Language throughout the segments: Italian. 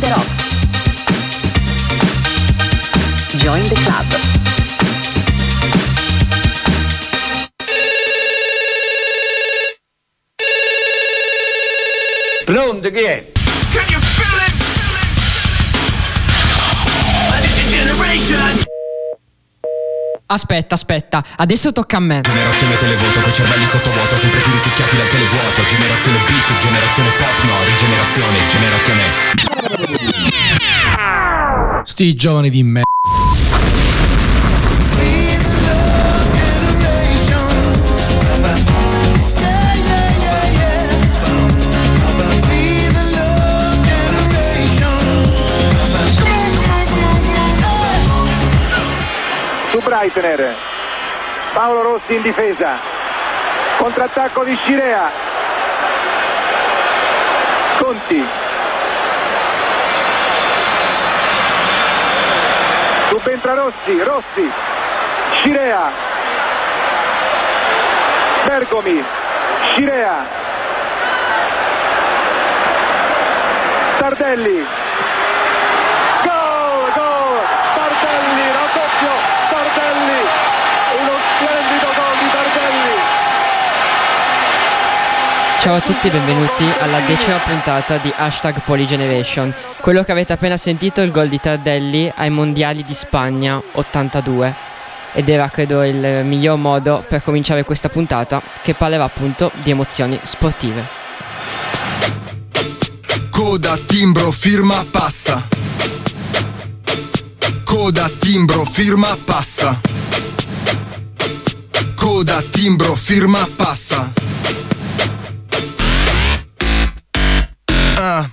The Rocks. Join the club. Pronto, chi è? Aspetta, aspetta, adesso tocca a me. Generazione televoto con cervelli sottovuoto, sempre più risucchiati dal televuoto. Generazione beat, generazione pop, no, rigenerazione, generazione. Sti giovani di me. Su Breitner Paolo Rossi in difesa. Contrattacco di Scirea. Conti. Subentra Rossi Rossi. Scirea. Bergomi Scirea. Tardelli Gol, gol, Tardelli, raddoppio, Tardelli, uno splendido gol di Tardelli. Ciao a tutti e benvenuti alla decima puntata di Hashtag Polygeneration. Quello che avete appena sentito è il gol di Tardelli ai mondiali di Spagna 82 ed era credo il miglior modo per cominciare questa puntata che parlerà appunto di emozioni sportive. Coda, timbro, firma, passa. Coda, timbro, firma, passa. Coda, timbro, firma, passa. Ah.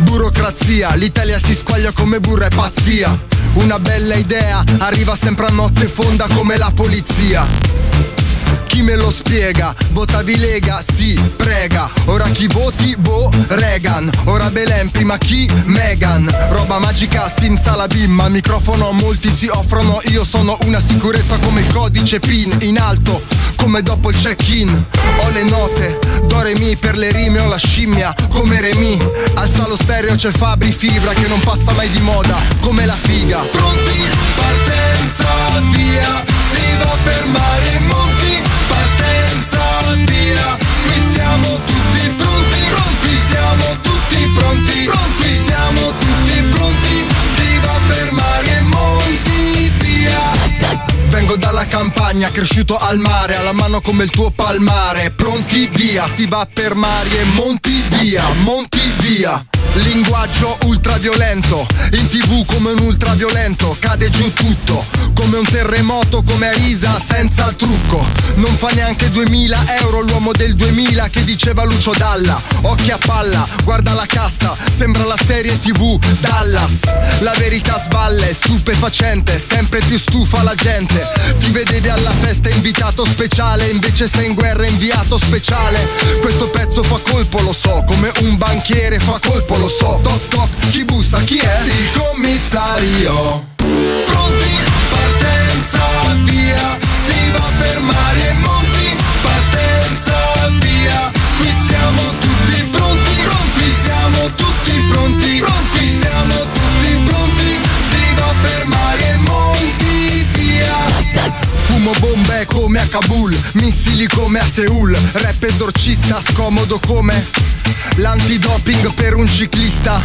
Burocrazia, l'Italia si squaglia come burra e pazzia. Una bella idea, arriva sempre a notte fonda come la polizia. Chi me lo spiega? Votavi Lega? Sì, prega. Ora chi voti? Boh, Reagan. Ora Belen, prima chi? Megan. Roba magica, simsalabim. Ma microfono a molti si offrono. Io sono una sicurezza come il codice PIN. In alto, come dopo il check-in. Ho le note, do re mi per le rime ho la scimmia. Come Remi. Alza lo stereo, c'è Fabri Fibra che non passa mai di moda. Come la figa. Pronti? Partenza, via. Si va per mare e monti. Partenza, via. Qui siamo tutti pronti. Pronti, siamo tutti pronti. Pronti, siamo tutti pronti. Si va per mare e monti, via. Vengo dalla campagna, cresciuto al mare, alla mano come il tuo palmare. Pronti via, si va per mari e monti via, monti via. Linguaggio ultraviolento, in tv come un ultraviolento, cade giù tutto, come un terremoto, come Arisa senza trucco. Non fa neanche 2000 euro l'uomo del 2000 che diceva Lucio Dalla. Occhi a palla, guarda la casta, sembra la serie tv Dallas. La verità sballe, stupefacente, sempre più stufa la gente. Ti vedevi alla festa invitato speciale, invece sei in guerra inviato speciale. Questo pezzo fa colpo, lo so, come un banchiere fa colpo, lo so. Toc toc, chi bussa, chi è? Il commissario. Pronti, partenza, via. Si va per mari e monti. Partenza, via. Qui siamo tutti pronti. Pronti, siamo tutti pronti. Pronti, siamo tutti pronti. Si va per mari e monti, via. Fumo bombe come a Kabul, missili come a Seul, rap esorcista scomodo come l'antidoping per un ciclista.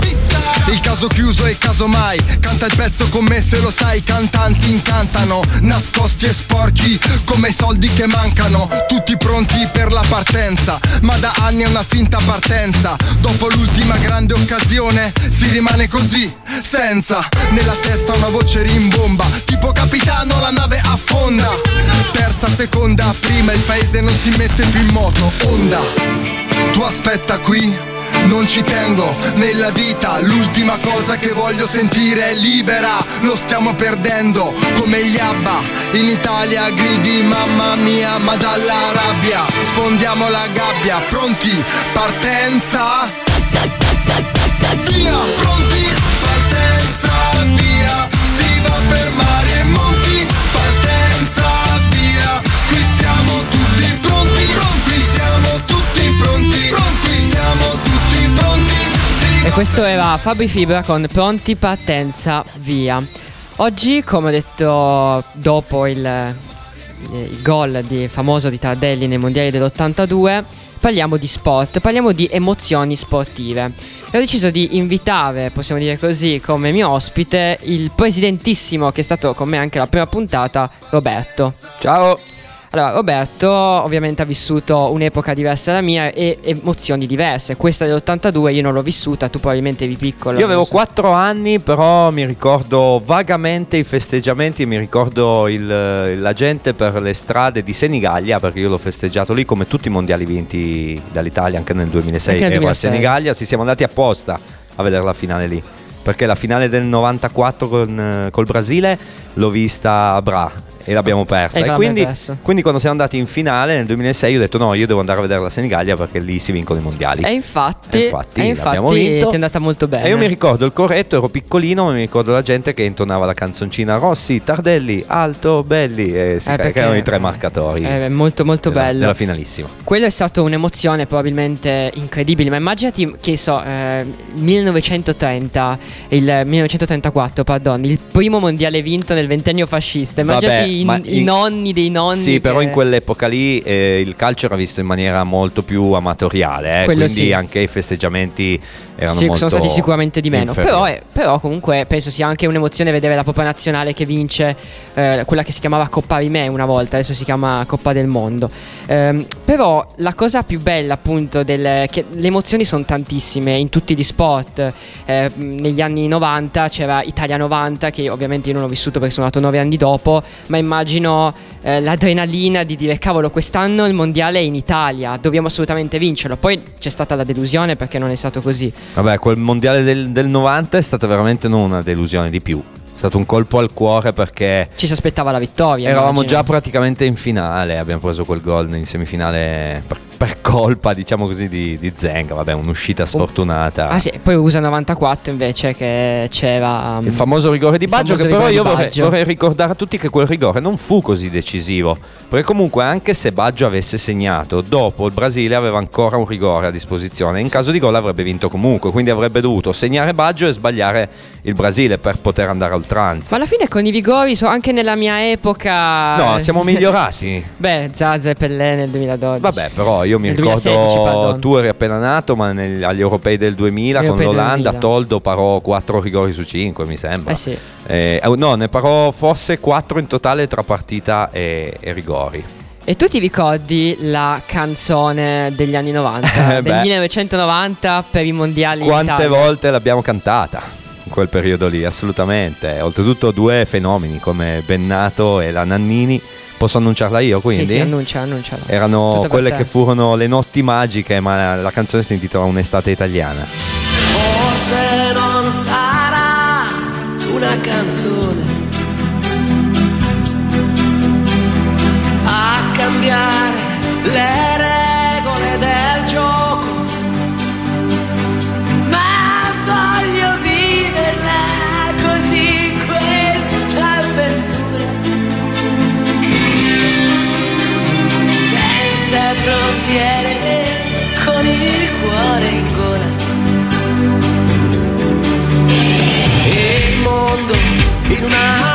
Il caso chiuso e casomai, canta il pezzo con me se lo sai, cantanti incantano, nascosti e sporchi come i soldi che mancano, tutti pronti per la partenza, ma da anni è una finta partenza. Dopo l'ultima grande occasione si rimane così, senza nella testa una voce rimbomba, tipo capitano la nave affonda. Terza, seconda, prima il paese non si mette più in moto, onda. Tu aspetta qui, non ci tengo. Nella vita, l'ultima cosa che voglio sentire è libera, lo stiamo perdendo come gli ABBA. In Italia gridi mamma mia, ma dalla rabbia. Sfondiamo la gabbia, pronti, partenza. Via, pronti, partenza, via, si va per mari E Questo era Fabri Fibra con Pronti Partenza Via. Oggi, come ho detto dopo il, il gol di, famoso di Tardelli nei mondiali dell'82, parliamo di sport, parliamo di emozioni sportive. E ho deciso di invitare, possiamo dire così, come mio ospite il presidentissimo che è stato con me anche la prima puntata, Roberto. Ciao. Allora, Roberto ovviamente ha vissuto un'epoca diversa dalla mia e emozioni diverse. Questa dell'82 io non l'ho vissuta, tu probabilmente eri piccolo. Io avevo so. 4 anni, però mi ricordo vagamente i festeggiamenti, mi ricordo il- la gente per le strade di Senigallia, perché io l'ho festeggiato lì come tutti i mondiali vinti dall'Italia, anche nel 2006 Anche nel ero 2006. a Senigallia, sì, siamo andati apposta a vedere la finale lì. Perché la finale del 94 con, col Brasile l'ho vista a Bra e l'abbiamo persa. E E quindi, quindi quando siamo andati in finale nel 2006 ho detto no, io devo andare a vedere la Senigallia perché lì si vincono i mondiali. E infatti, E infatti e infatti vinto. ti è andata molto bene. E io mi ricordo il corretto, ero piccolino, ma mi ricordo la gente che intonava la canzoncina Rossi, Tardelli, Alto, Belli, e si Eh, perché- erano i tre marcatori. Eh, molto molto della, bello. Della finalissima. Quello è stato un'emozione probabilmente incredibile, ma immaginati che so, eh, 1930, il 1934, pardon, il primo mondiale vinto nel ventennio fascista. Immaginati Vabbè, i, ma i in- nonni dei nonni. Sì, però che- in quell'epoca lì eh, il calcio era visto in maniera molto più amatoriale, eh, quindi sì. anche i festeggiamenti erano Sì, molto sono stati sicuramente di meno. Però, è- però comunque penso sia anche un'emozione vedere la propria nazionale che vince eh, quella che si chiamava Coppa Rimè una volta, adesso si chiama Coppa del Mondo. Ehm, però la cosa più bella appunto del, che le emozioni sono tantissime in tutti gli sport. Eh, negli anni 90 c'era Italia 90 che ovviamente io non ho vissuto perché sono nato nove anni dopo, ma immagino eh, l'adrenalina di dire cavolo quest'anno il mondiale è in Italia, dobbiamo assolutamente vincerlo. Poi c'è stata la delusione perché non è stato così. Vabbè, quel mondiale del, del 90 è stata veramente non una delusione di più. È stato un colpo al cuore perché Ci si aspettava la vittoria. Eravamo immagino. già praticamente in finale, abbiamo preso quel gol in semifinale per, per colpa, diciamo così, di, di Zenga. Vabbè, un'uscita sfortunata. Ah sì, poi USA 94 invece che c'era... um, Il famoso rigore di Baggio, che però io vorrei, vorrei ricordare a tutti che quel rigore non fu così decisivo. Perché comunque anche se Baggio avesse segnato, dopo il Brasile aveva ancora un rigore a disposizione. In caso di gol avrebbe vinto comunque, quindi avrebbe dovuto segnare Baggio e sbagliare il Brasile per poter andare a oltranza. Ma alla fine con i vigori, so, anche nella mia epoca... No, siamo migliorati. Beh, Zaza e Pellè nel 2012. Vabbè, però io mi Nel ricordo 2016, pardon. tu eri appena nato, ma negli- agli europei del 2000 Gli con europei del l'Olanda 2000. Toldo parò 4 rigori su 5, mi sembra. Eh sì. Eh, eh, no, ne parò forse 4 in totale tra partita e, e rigori. E tu ti ricordi la canzone degli anni 90? Eh, del beh. 1990 per i mondiali Quante volte l'abbiamo cantata in quel periodo lì, assolutamente. Oltretutto due fenomeni come Bennato e la Nannini. Posso annunciarla io quindi? Sì, sì, annuncia, annunciala. Erano Tutta quelle che furono le notti magiche, ma la canzone si intitola Un'estate italiana. Forse non sarà una canzone need una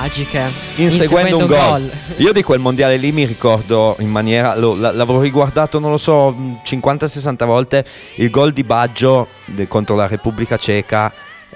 magiche. inseguendo un gol. Io di quel mondiale lì mi ricordo in maniera. lo- la- l'avrò riguardato, non lo so, 50-60 volte il gol di Baggio de- contro la Repubblica Ceca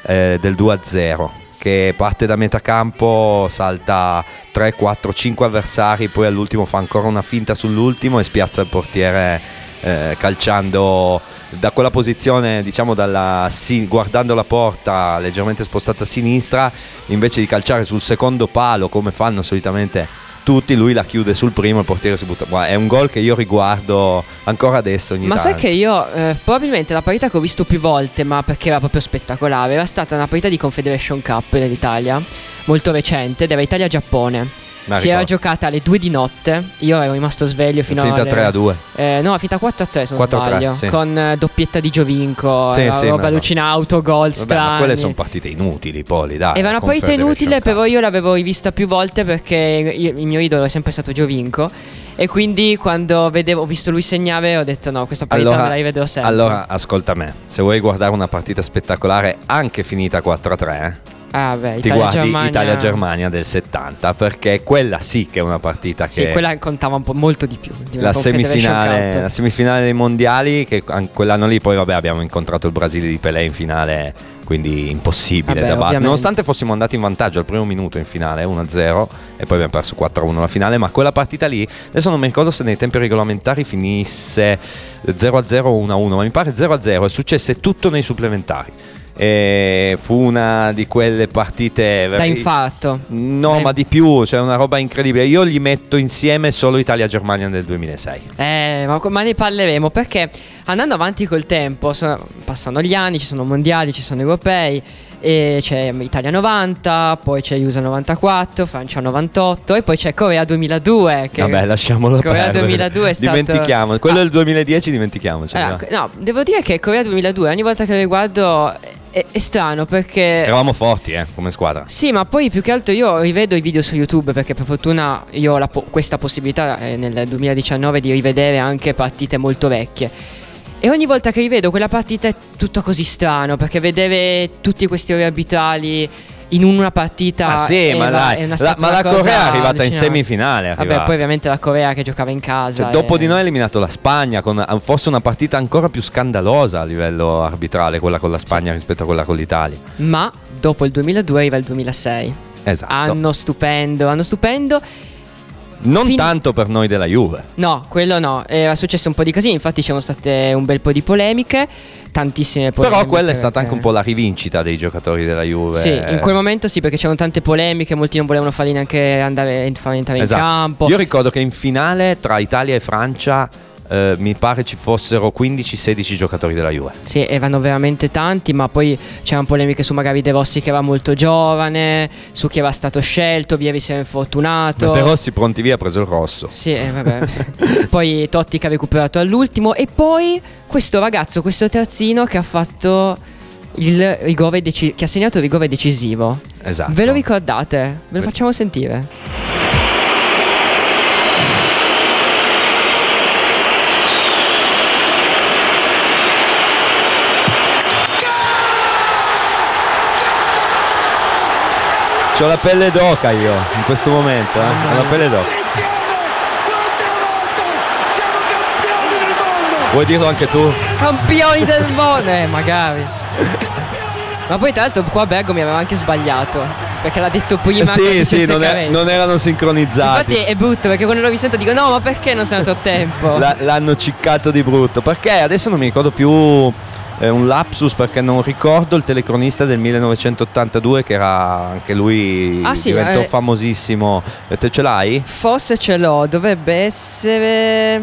eh, del 2-0. Che parte da metà campo, salta 3, 4, 5 avversari, poi all'ultimo fa ancora una finta sull'ultimo e spiazza il portiere eh, calciando da quella posizione, diciamo dalla guardando la porta leggermente spostata a sinistra, invece di calciare sul secondo palo come fanno solitamente tutti, lui la chiude sul primo e il portiere si butta. Guarda, è un gol che io riguardo ancora adesso ogni Ma tanto. sai che io eh, probabilmente la partita che ho visto più volte, ma perché era proprio spettacolare, era stata una partita di Confederation Cup nell'Italia, molto recente, ed era Italia-Giappone. Ma si era ricordo. giocata alle 2 di notte, io ero rimasto sveglio fino finita alle... 3 a 2. Eh, no, finita 4 a 3 se non 4 a 3, sbaglio, sì. con eh, doppietta di Giovinco, Sì, eh, sì, roba ma- allucina autogol Vabbè, strani. ma quelle sono partite inutili, Poli, dai. Era una partita inutile, però io l'avevo rivista più volte perché io- il mio idolo è sempre stato Giovinco. E quindi quando vedevo, ho visto lui segnare ho detto no, questa partita me la rivedrò sempre. allora, ascolta me, se vuoi guardare una partita spettacolare anche finita 4 a 3, ah, beh, ti guardi Italia-Germania- Italia-Germania del 70 perché quella sì che è una partita Sì, che quella contava un po' molto di più. la semifinale, la semifinale dei mondiali che an- quell'anno lì poi vabbè abbiamo incontrato il Brasile di Pelé in finale quindi impossibile Vabbè, da battere nonostante fossimo andati in vantaggio al primo minuto in finale 1-0 e poi abbiamo perso 4-1 la finale ma quella partita lì adesso non mi ricordo se nei tempi regolamentari finisse 0-0 o 1-1 ma mi pare 0-0 e successe tutto nei supplementari e fu una di quelle partite Da infarto. No, Dai- ma di più, cioè una roba incredibile. Io gli metto insieme solo Italia-Germania nel 2006. Eh, ma, ma ne parleremo perché andando avanti col tempo, passano gli anni, ci sono mondiali, ci sono europei, c'è Italia 90, poi c'è USA 94, Francia 98 e poi c'è Corea 2002. Che Vabbè, lasciamolo Corea perdere. 2002 è stato... Dimentichiamo, quello Ah, del 2010 dimentichiamocelo. allora, no, devo dire che Corea 2002 ogni volta che lo guardo è, è strano perché... Eravamo forti, eh, come squadra. Sì, ma poi più che altro io rivedo i video su YouTube perché per fortuna io ho po- questa possibilità eh, nel 2019 di rivedere anche partite molto vecchie. E ogni volta che rivedo quella partita è tutto così strano perché vedere tutti questi ori arbitrali in una partita Ma sì, ma va- dai, la- ma la Corea è arrivata in semifinale, è Vabbè, arrivata. poi ovviamente la Corea che giocava in casa. Cioè, e- dopo di noi ha eliminato la Spagna con forse una partita ancora più scandalosa a livello arbitrale, quella con la Spagna rispetto a quella con l'Italia. Ma dopo il 2002 arriva il 2006. Esatto. Anno stupendo, anno stupendo. Non fin- tanto per noi della Juve. No, quello no, era successo un po' di casini, infatti c'erano state un bel po' di polemiche, tantissime polemiche. Però quella è stata anche un po' la rivincita dei giocatori della Juve. Sì, in quel momento sì, perché c'erano tante polemiche, molti non volevano farli neanche andare, farli entrare Esatto. in campo. Io ricordo che in finale tra Italia e Francia eh, mi pare ci fossero 15-16 giocatori della Juve. Sì, erano veramente tanti, ma poi c'erano polemiche su magari De Rossi che era molto giovane, su chi era stato scelto, Vieri si era infortunato. De Rossi pronti via ha preso il rosso. Sì, eh, vabbè. poi Totti che ha recuperato all'ultimo e poi questo ragazzo, questo terzino che ha fatto il rigore deci- che ha segnato il rigore decisivo. Esatto. Ve lo ricordate? Ve lo facciamo sentire. C'ho la pelle d'oca io in questo momento, eh. Ho la pelle d'oca. Insieme! Quante volte siamo campioni del mondo! Vuoi dirlo anche tu? Campioni del mondo! Eh, magari. Ma poi tra l'altro qua Bergo mi aveva anche sbagliato. Perché l'ha detto prima che sì, sì, non, è- non erano sincronizzati. Infatti è brutto perché quando lo risento dico no ma perché non sei andato a tempo? L'hanno ciccato di brutto. Perché adesso non mi ricordo più eh, un lapsus perché non ricordo il telecronista del 1982 che era anche lui Ah, sì, diventò eh. famosissimo. E te ce l'hai? Forse ce l'ho, dovrebbe essere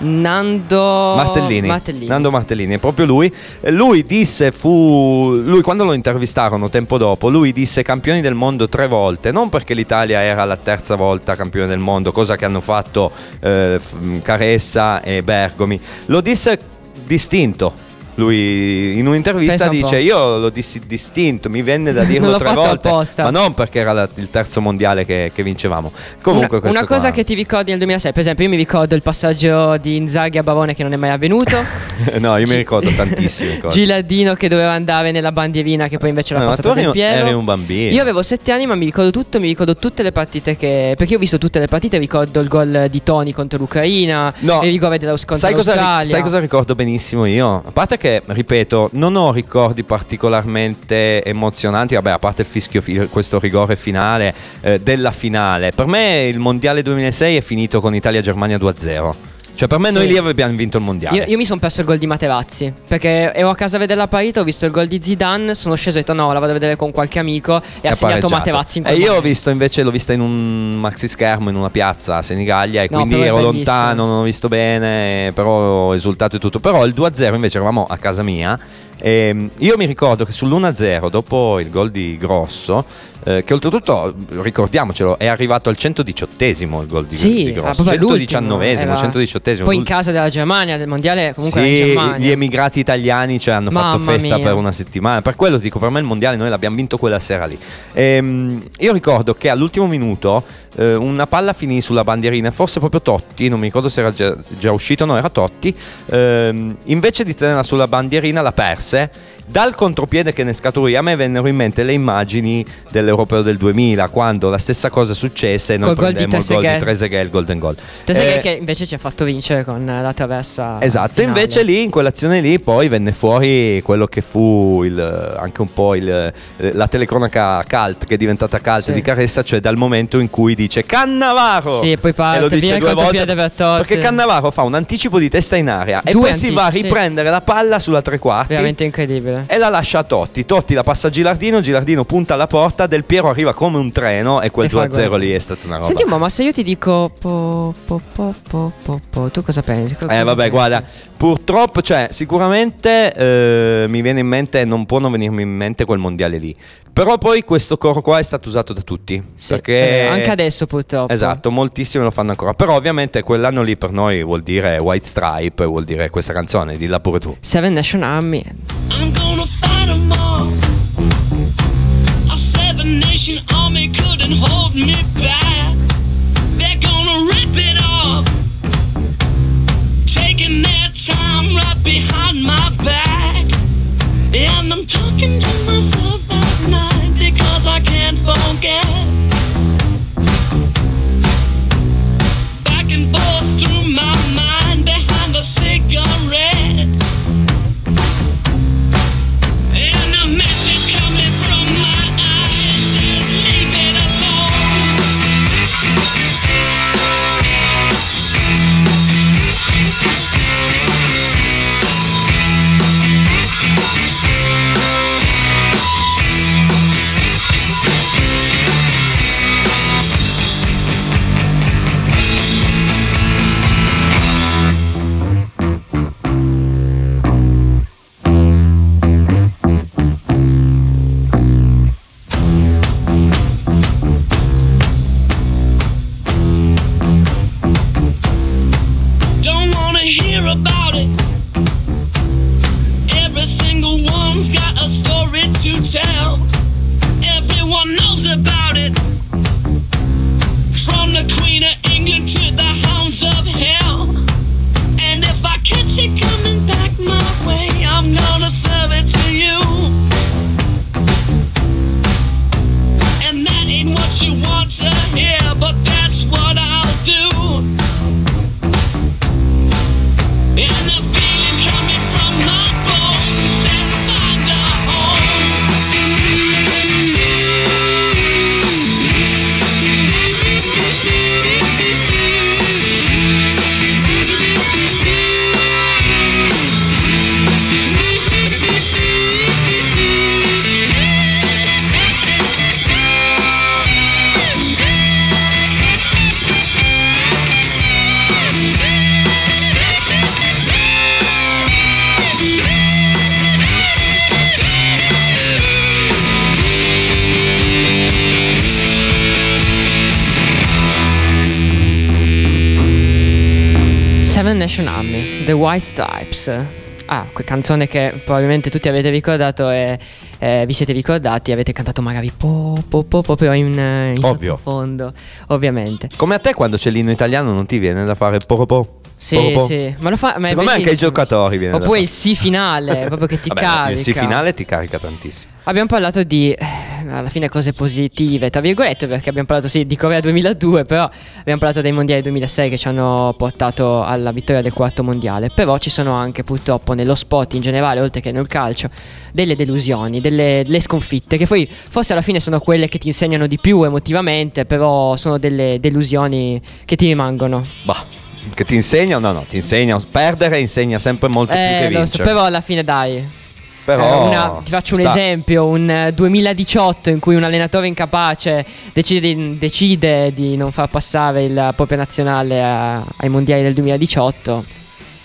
Nando Martellini. Martellini. Nando Martellini, è proprio lui. E Lui disse, fu. Lui quando lo intervistarono tempo dopo, lui disse campioni del mondo tre volte. Non perché l'Italia era la terza volta campione del mondo, cosa che hanno fatto eh, Caressa e Bergomi. Lo disse distinto. Lui in un'intervista un dice. Io l'ho dis- distinto, mi venne da dirlo tre volte. apposta. Ma non perché era la- il terzo mondiale che, che vincevamo. Comunque, una, una cosa qua- che ti ricordi nel 2006, per esempio, io mi ricordo il passaggio di Inzaghi a Bavone che non è mai avvenuto. no, io mi ricordo tantissime cose. Gilardino che doveva andare nella bandierina che poi invece l'ha No, passata del Piero. eri un bambino. Io avevo sette anni ma mi ricordo tutto, mi ricordo tutte le partite che... Perché io ho visto tutte le partite, ricordo il gol di Toni contro l'Ucraina, No, il rigore della contro Sai cosa, sai cosa ricordo benissimo io? A parte che, ripeto, non ho ricordi particolarmente emozionanti, vabbè, a parte il fischio, fi- questo rigore finale eh, della finale. Per me il mondiale 2006 è finito con Italia-Germania 2-0. Cioè, per me Sì. noi lì abbiamo vinto il mondiale. Io, io mi sono perso il gol di Materazzi perché ero a casa a vedere la partita, ho visto il gol di Zidane, sono sceso e ho detto no, la vado a vedere con qualche amico e ha segnato. Materazzi in E quel io ho visto invece, l'ho vista in un maxi schermo in una piazza a Senigallia e No, quindi ero lontano, non ho visto bene, però ho esultato e tutto. Però il 2-0 invece eravamo a casa mia. E io mi ricordo che sull'1-0, dopo il gol di Grosso, eh, che oltretutto ricordiamocelo, è arrivato al 118esimo il gol di, Sì, di ah, Grosso. all'ultimo, 119esimo, era- 118esimo. Poi in casa della Germania, del mondiale comunque Sì, gli emigrati italiani cioè, hanno fatto Mamma festa mia. per una settimana. Per quello dico, per me il mondiale noi l'abbiamo vinto quella sera lì. Ehm, io ricordo che all'ultimo minuto eh, una palla finì sulla bandierina, forse proprio Totti, non mi ricordo se era già, già uscito, no, era Totti. Ehm, invece di tenerla sulla bandierina la perse. Dal contropiede che ne scaturì a me vennero in mente le immagini dell'Europeo del 2000 quando la stessa cosa successe e noi Col prendemmo il gol di Trezeguet. Il golden goal. Trezeguet Eh, che invece ci ha fatto vincere con la traversa. Esatto, finale. invece lì in quell'azione lì poi venne fuori quello che fu il- anche un po' il- la telecronaca cult che è diventata cult Sì. di Caressa, cioè dal momento in cui dice Cannavaro Sì, e poi parte e lo dice due volte perché Cannavaro fa un anticipo di testa in aria e Due poi si va a anticipi, sì. riprendere la palla sulla tre quarti Veramente incredibile. E la lascia a Totti. Totti la passa a Gilardino, Gilardino punta alla porta, Del Piero arriva come un treno e quel E fa il 2-0 gol. lì è stata una roba. Senti, ma se io ti dico po, po, po, po, po, po, tu cosa pensi? Cosa Eh vabbè, pensi? guarda, purtroppo, cioè, sicuramente eh, mi viene in mente, non può non venirmi in mente quel mondiale lì. Però poi questo coro qua è stato usato da tutti. Sì, perché eh, anche adesso purtroppo. Esatto, moltissimi lo fanno ancora. Però ovviamente quell'anno lì per noi vuol dire White Stripe, vuol dire questa canzone, dilla pure tu. Seven Nation Army. Nation army couldn't hold me back. Stripes. Ah, canzone che probabilmente tutti avete ricordato e eh, vi siete ricordati, avete cantato magari po po po proprio in, eh, in Ovvio. sottofondo, ovviamente. Come a te quando c'è l'inno italiano non ti viene da fare poropò? Sì, Poropò? sì, ma lo fa ma Secondo me anche bellissimo. giocatori viene da Oppure il sì finale, proprio che ti Vabbè, carica. Il sì finale ti carica tantissimo. Abbiamo parlato di eh, alla fine cose positive, tra virgolette, perché abbiamo parlato sì di Corea 2002, però abbiamo parlato dei mondiali 2006 che ci hanno portato alla vittoria del quarto mondiale. Però ci sono anche purtroppo nello sport in generale, oltre che nel calcio, delle delusioni, delle, delle sconfitte, che poi forse alla fine sono quelle che ti insegnano di più emotivamente, però sono delle delusioni che ti rimangono. Bah, che ti insegna? No, no, ti insegna. Perdere insegna sempre molto più che Eh, lo so, vincere. però alla fine dai. Però Eh, una- ti faccio un sta- esempio, un eh, 2018 in cui un allenatore incapace decide, di- decide di non far passare il proprio nazionale a- ai mondiali del 2018.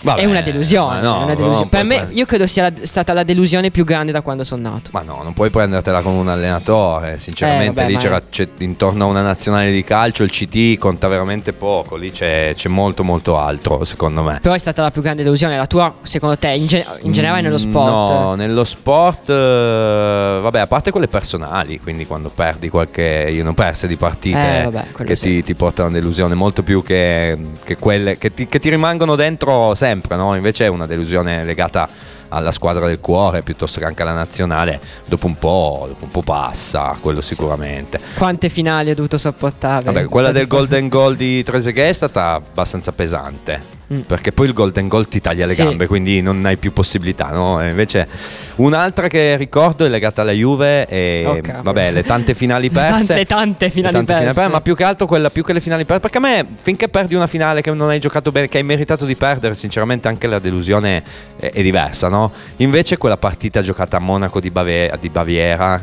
Vabbè, è una delusione. no, è una delusione. non per me, prendere- io credo sia la- stata la delusione più grande da quando sono nato. Ma no, non puoi prendertela con un allenatore. Sinceramente, Eh, vabbè, lì c'era, è- c'è- intorno a una nazionale di calcio il CT conta veramente poco. Lì c'è, c'è molto, molto altro, secondo me. Però è stata la più grande delusione. La tua, secondo te, in, ge- in generale nello Mm, sport? No, nello sport, eh, vabbè, a parte quelle personali, quindi quando perdi qualche, io ho perse di partite Eh, vabbè, che sì. ti, ti portano a delusione, molto più che, che quelle che ti, che ti rimangono dentro sempre, no? Invece è una delusione legata alla squadra del cuore piuttosto che anche alla nazionale, dopo un po', dopo un po' passa, quello sicuramente. Quante finali ho dovuto sopportare? Vabbè, quella del Golden Goal di Trezeguet è stata abbastanza pesante. Mm. Perché poi il Golden Goal ti taglia le Sì. gambe, quindi non hai più possibilità, no? Invece un'altra che ricordo è legata alla Juve e Oh, vabbè, le tante finali perse. Tante, tante finali tante perse. ma più che altro quella più che le finali perse. Perché a me, finché perdi una finale che non hai giocato bene, che hai meritato di perdere, sinceramente anche la delusione è, è diversa, no? Invece quella partita giocata a Monaco di, Bave- di Baviera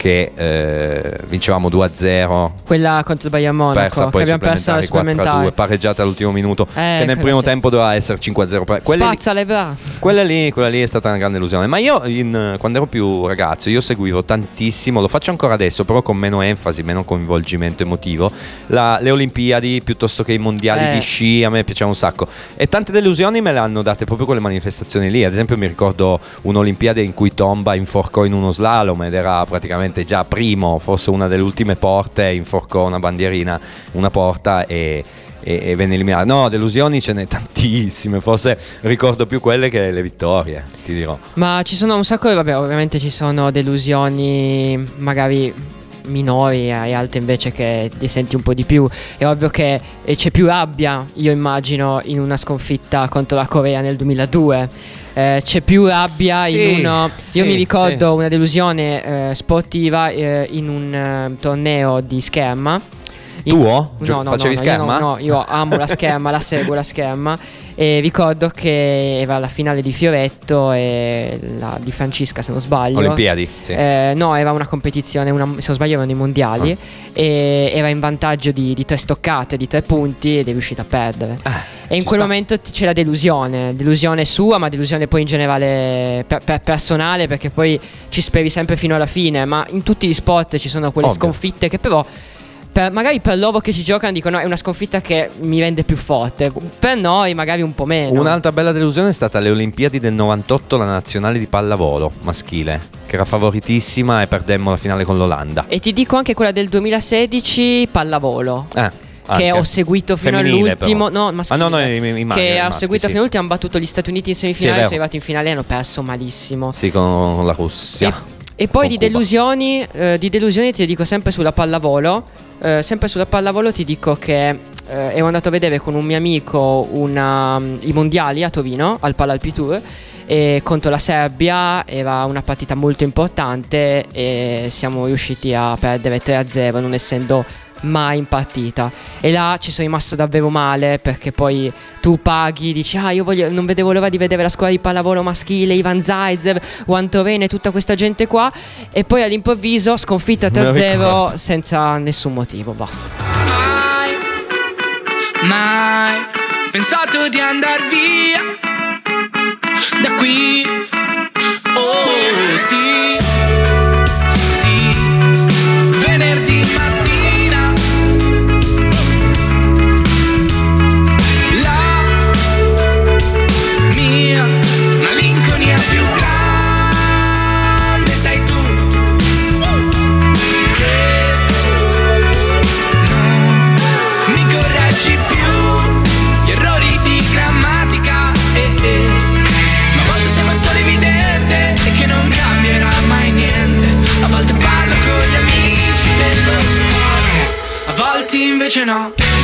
che eh, vincevamo 2-0 Quella contro il Bayern Monaco, persa che poi abbiamo perso alla supplementari 4-2 supplementare. pareggiata all'ultimo minuto Eh, che nel quella primo sì. tempo doveva essere 5-0 per- quelle lì, Spazza bra. quella lì, quella lì è stata una grande illusione ma io in- quando ero più ragazzo io seguivo tantissimo lo faccio ancora adesso però con meno enfasi meno coinvolgimento emotivo la- le Olimpiadi piuttosto che i mondiali Eh. di sci a me piaceva un sacco e tante delusioni me le hanno date proprio quelle manifestazioni lì ad esempio mi ricordo un'Olimpiade in cui Tomba inforcò in uno slalom ed era praticamente già primo forse una delle ultime porte inforcò una bandierina una porta e e, e venne eliminato. No, delusioni ce n'è tantissime. Forse ricordo più quelle che le vittorie, ti dirò. Ma ci sono un sacco, vabbè, ovviamente ci sono delusioni magari minori e altre invece che li senti un po' di più. È ovvio che c'è più rabbia, io immagino, in una sconfitta contro la Corea nel 2002. Eh, c'è più rabbia Sì, in uno. sì, io mi ricordo sì. una delusione eh, sportiva eh, in un eh, torneo di scherma. In- Tuo? Gio- No, no, facevi no, scherma? Io, no, no, io amo la scherma, la seguo la scherma. E ricordo che era la finale di Fioretto e la di Francesca, se non sbaglio. Olimpiadi, sì. Eh, no, era una competizione, una- se non sbaglio erano i mondiali. Ah. E era in vantaggio di, di tre stoccate, di tre punti ed è riuscita a perdere. e in quel sta. momento c'è la delusione, delusione sua, ma delusione poi in generale per- per- personale, perché poi ci speri sempre fino alla fine. Ma in tutti gli sport ci sono quelle Ovvio. sconfitte che però. Per- magari per loro che ci giocano dicono è una sconfitta che mi rende più forte. Per noi magari un po' meno. Un'altra bella delusione è stata alle Olimpiadi del 98, la nazionale di pallavolo maschile, che era favoritissima e perdemmo la finale con l'Olanda. E ti dico anche quella del 2016, pallavolo. Eh, Che ho seguito fino Femminile, all'ultimo, però. no, maschile. Ah, no, no, i- i- maschi, che ho maschi, seguito sì. fino all'ultimo. Hanno battuto gli Stati Uniti in Sì, semifinale. vero. sono arrivati in finale e hanno perso malissimo. Sì, con la Russia. E, e poi di delusioni, eh, di delusioni ti dico sempre sulla pallavolo. Eh, sempre sulla pallavolo ti dico che eh, ero andato a vedere con un mio amico una- i mondiali a Torino al Palalpi Tour. E contro la Serbia era una partita molto importante e siamo riusciti a perdere 3-0 non essendo mai in partita e là ci sono rimasto davvero male perché poi tu paghi dici ah io voglio, non vedevo l'ora di vedere la squadra di pallavolo maschile Ivan Zaitsev Juan Torene tutta questa gente qua e poi all'improvviso sconfitta Me lo 3-0 ricordo. senza nessun motivo boh. mai, mai pensato di andar via da qui. Oh sì, invece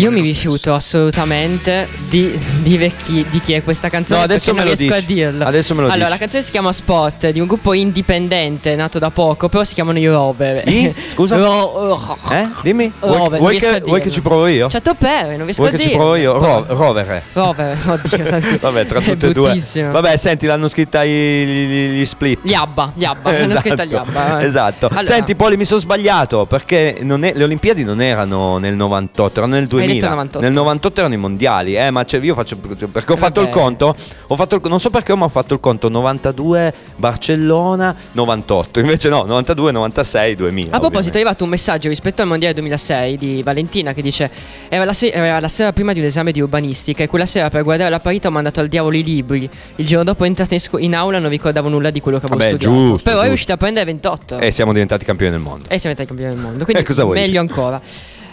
Io mi rifiuto assolutamente di dire chi, di chi è questa canzone. No, adesso me non lo riesco dici. a dirlo. Adesso me lo allora, dici. la canzone si chiama Spot, di un gruppo indipendente nato da poco, però si chiamano i Rover. I? Scusa? Ro- Eh? Dimmi. Vuoi, Rover, vuoi che, vuoi che ci provo io? Chateau Perry, non riesco Vuoi a che ci provo io? Ro- Rover. Rover, oddio, santi. Vabbè, tra tutte e due. Vabbè, senti, l'hanno scritta gli, gli- gli split. Gli Abba, gli Abba, hanno scritto gli Abba. eh. Esatto. Allora, Senti, Poli, mi sono sbagliato perché non è- le Olimpiadi non erano nel 98, erano nel 2000. 98. Nel 98 erano i mondiali, eh, ma c'è- io faccio perché ho fatto il Vabbè. conto, ho fatto il- non so perché, ma ho fatto il conto 92 Barcellona 98, invece no, 92 96 2000. A proposito, è ovviamente. arrivato un messaggio rispetto al mondiale 2006 di Valentina che dice: era la, se- era la sera prima di un esame di urbanistica e quella sera per guardare la partita ho mandato al diavolo i libri. Il giorno dopo entrate in, scu- in aula non ricordavo nulla di quello che avevo Vabbè, studiato. giusto, Però è giusto. riuscita a prendere 28. E siamo diventati campioni del mondo. E siamo diventati campioni del mondo. Quindi Eh, meglio ancora.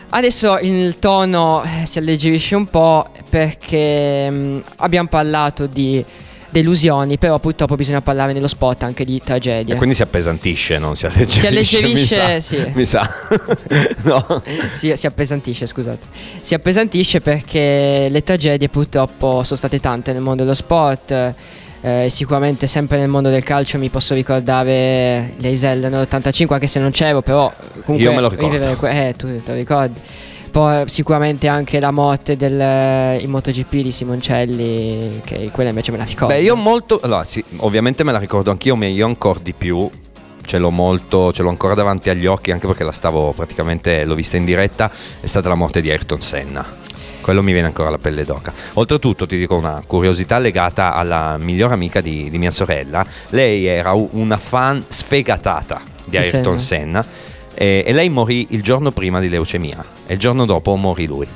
Adesso il tono eh, si alleggerisce un po' perché mh, abbiamo parlato di delusioni, però purtroppo bisogna parlare nello spot anche di tragedie. E quindi si appesantisce, non si alleggerisce. Si alleggerisce, mi sa. sì. Mi sa. no. si, si appesantisce, scusate. Si appesantisce perché le tragedie purtroppo sono state tante nel mondo dello sport. Eh, sicuramente sempre nel mondo del calcio mi posso ricordare l'Eisel nell'85 anche se non c'ero però comunque Io me lo ricordo. eh tu te lo ricordi poi sicuramente anche la morte del, eh, in MotoGP di Simoncelli che quella invece me la ricordo Beh, io molto. Allora, sì, ovviamente me la ricordo anch'io, ma io ancora di più. Ce l'ho molto, ce l'ho ancora davanti agli occhi, anche perché la stavo praticamente, l'ho vista in diretta. È stata la morte di Ayrton Senna. Quello mi viene ancora la pelle d'oca. Oltretutto, ti dico una curiosità legata alla migliore amica di, di mia sorella. Lei era una fan sfegatata di Ayrton Senna. e, e lei morì il giorno prima di leucemia. E il giorno dopo morì lui.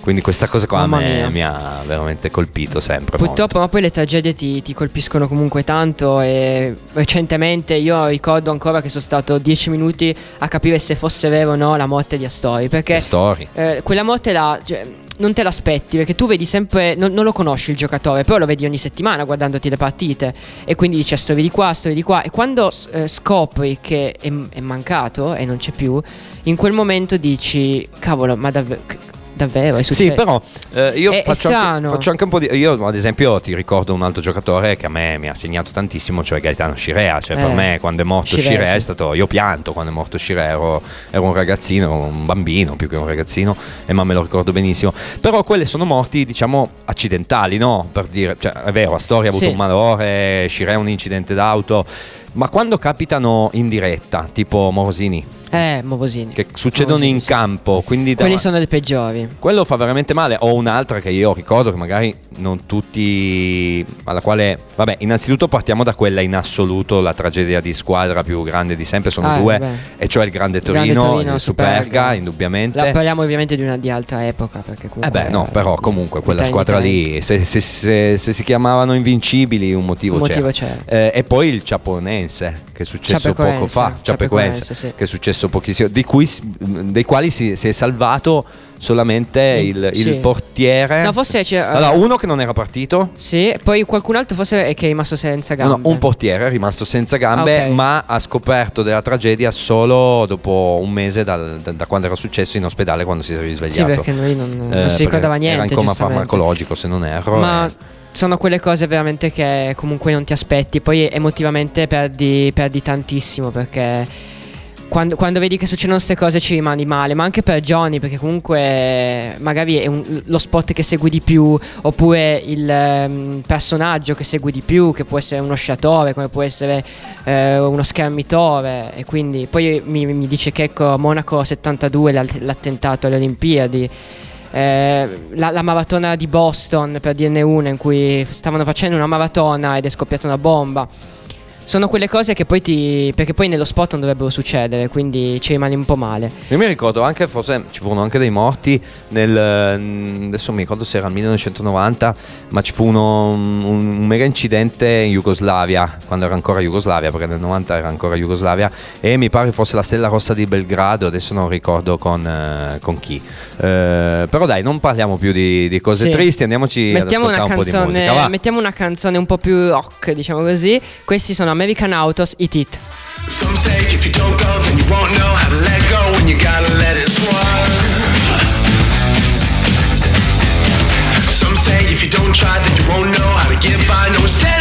Quindi questa cosa qua me mi ha veramente colpito sempre. Purtroppo, ma poi le tragedie ti, ti colpiscono comunque tanto. E recentemente io ricordo ancora che sono stato 10 minuti a capire se fosse vero o no la morte di Astori. Perché Le storie. eh, quella morte là. cioè, non te l'aspetti perché tu vedi sempre, non, non lo conosci il giocatore, però lo vedi ogni settimana guardandoti le partite e quindi dici storie di qua, storie di qua. E quando eh, scopri che è, è mancato e non c'è più, in quel momento dici cavolo, ma davvero davvero, è successo. Sì, però eh, io È- è faccio, anche, strano. faccio anche un po' di. Io, ad esempio, ti ricordo un altro giocatore che a me mi ha segnato tantissimo, cioè Gaetano Scirea. Cioè, per Eh, me, quando è morto Scirea, è stato. Io pianto quando è morto Scirea, ero, ero un ragazzino, un bambino più che un ragazzino, e ma me lo ricordo benissimo. Però quelle sono morti, diciamo, accidentali, no? Per dire, cioè, è vero, Astoria ha avuto Sì. un malore, Scirea un incidente d'auto. Ma quando capitano in diretta, tipo Morosini, Eh, Movosini. che succedono in campo, quindi Quelli da- sono le peggiori. quello fa veramente male. Ho un'altra che io ricordo che magari non tutti. alla quale. Vabbè, innanzitutto partiamo da quella in assoluto, la tragedia di squadra più grande di sempre. Sono Ah, due, vabbè. e cioè il Grande Il Grande Torino, Torino, il Superga, Superga. indubbiamente. La- parliamo ovviamente di una di altra epoca. Perché Eh comunque beh, no, però comunque quella squadra lì, se, se- se- se si chiamavano invincibili, un motivo, Un motivo c'era. Eh, e poi il Ciaponense, che è successo poco fa, Ciapecoense, sì. che è successo pochissimo, di cui, dei quali si, si è salvato solamente il, il Sì. portiere. No, forse c'è. Allora, uno che non era partito, Sì, poi qualcun altro forse è che è rimasto senza no, gambe. no, un portiere è rimasto senza gambe, Ah, ok. ma ha scoperto della tragedia solo dopo un mese dal- da, da quando era successo in ospedale, quando si è Sì, risvegliato. perché lui non, non Eh, si ricordava niente. Era in coma farmacologico, se non erro. Ma e- sono quelle cose veramente che comunque non ti aspetti. Poi emotivamente perdi, perdi tantissimo perché quando, quando vedi che succedono queste cose ci rimani male. Ma anche per Johnny, perché comunque magari è un- lo spot che segui di più, oppure il ehm, personaggio che segui di più, che può essere uno sciatore, come può essere eh, uno schermitore. E quindi poi mi, mi dice che ecco Monaco 72, l'alt- l'attentato alle Olimpiadi. Eh, la, la maratona di Boston per dirne una in cui stavano facendo una maratona ed è scoppiata una bomba sono quelle cose che poi ti perché poi nello spot non dovrebbero succedere quindi ci rimani un po' male Io mi ricordo anche, forse ci furono anche dei morti nel. mm, Adesso mi ricordo se era il 1990, ma ci fu uno- un, un mega incidente in Jugoslavia, quando era ancora Jugoslavia, perché nel 90 era ancora Jugoslavia, e mi pare fosse la Stella Rossa di Belgrado, adesso non ricordo con, eh, con chi. Eh, però dai, non parliamo più di, di cose Sì. tristi, andiamoci mettiamo ad una, ascoltare un po' di musica. canzone, va. mettiamo una canzone un po' più rock diciamo così questi sono American Autos Eat It Some say if you don't go, then you won't know how to let go when you gotta let it swerve. Some say if you don't try, then you won't know how to get by. No one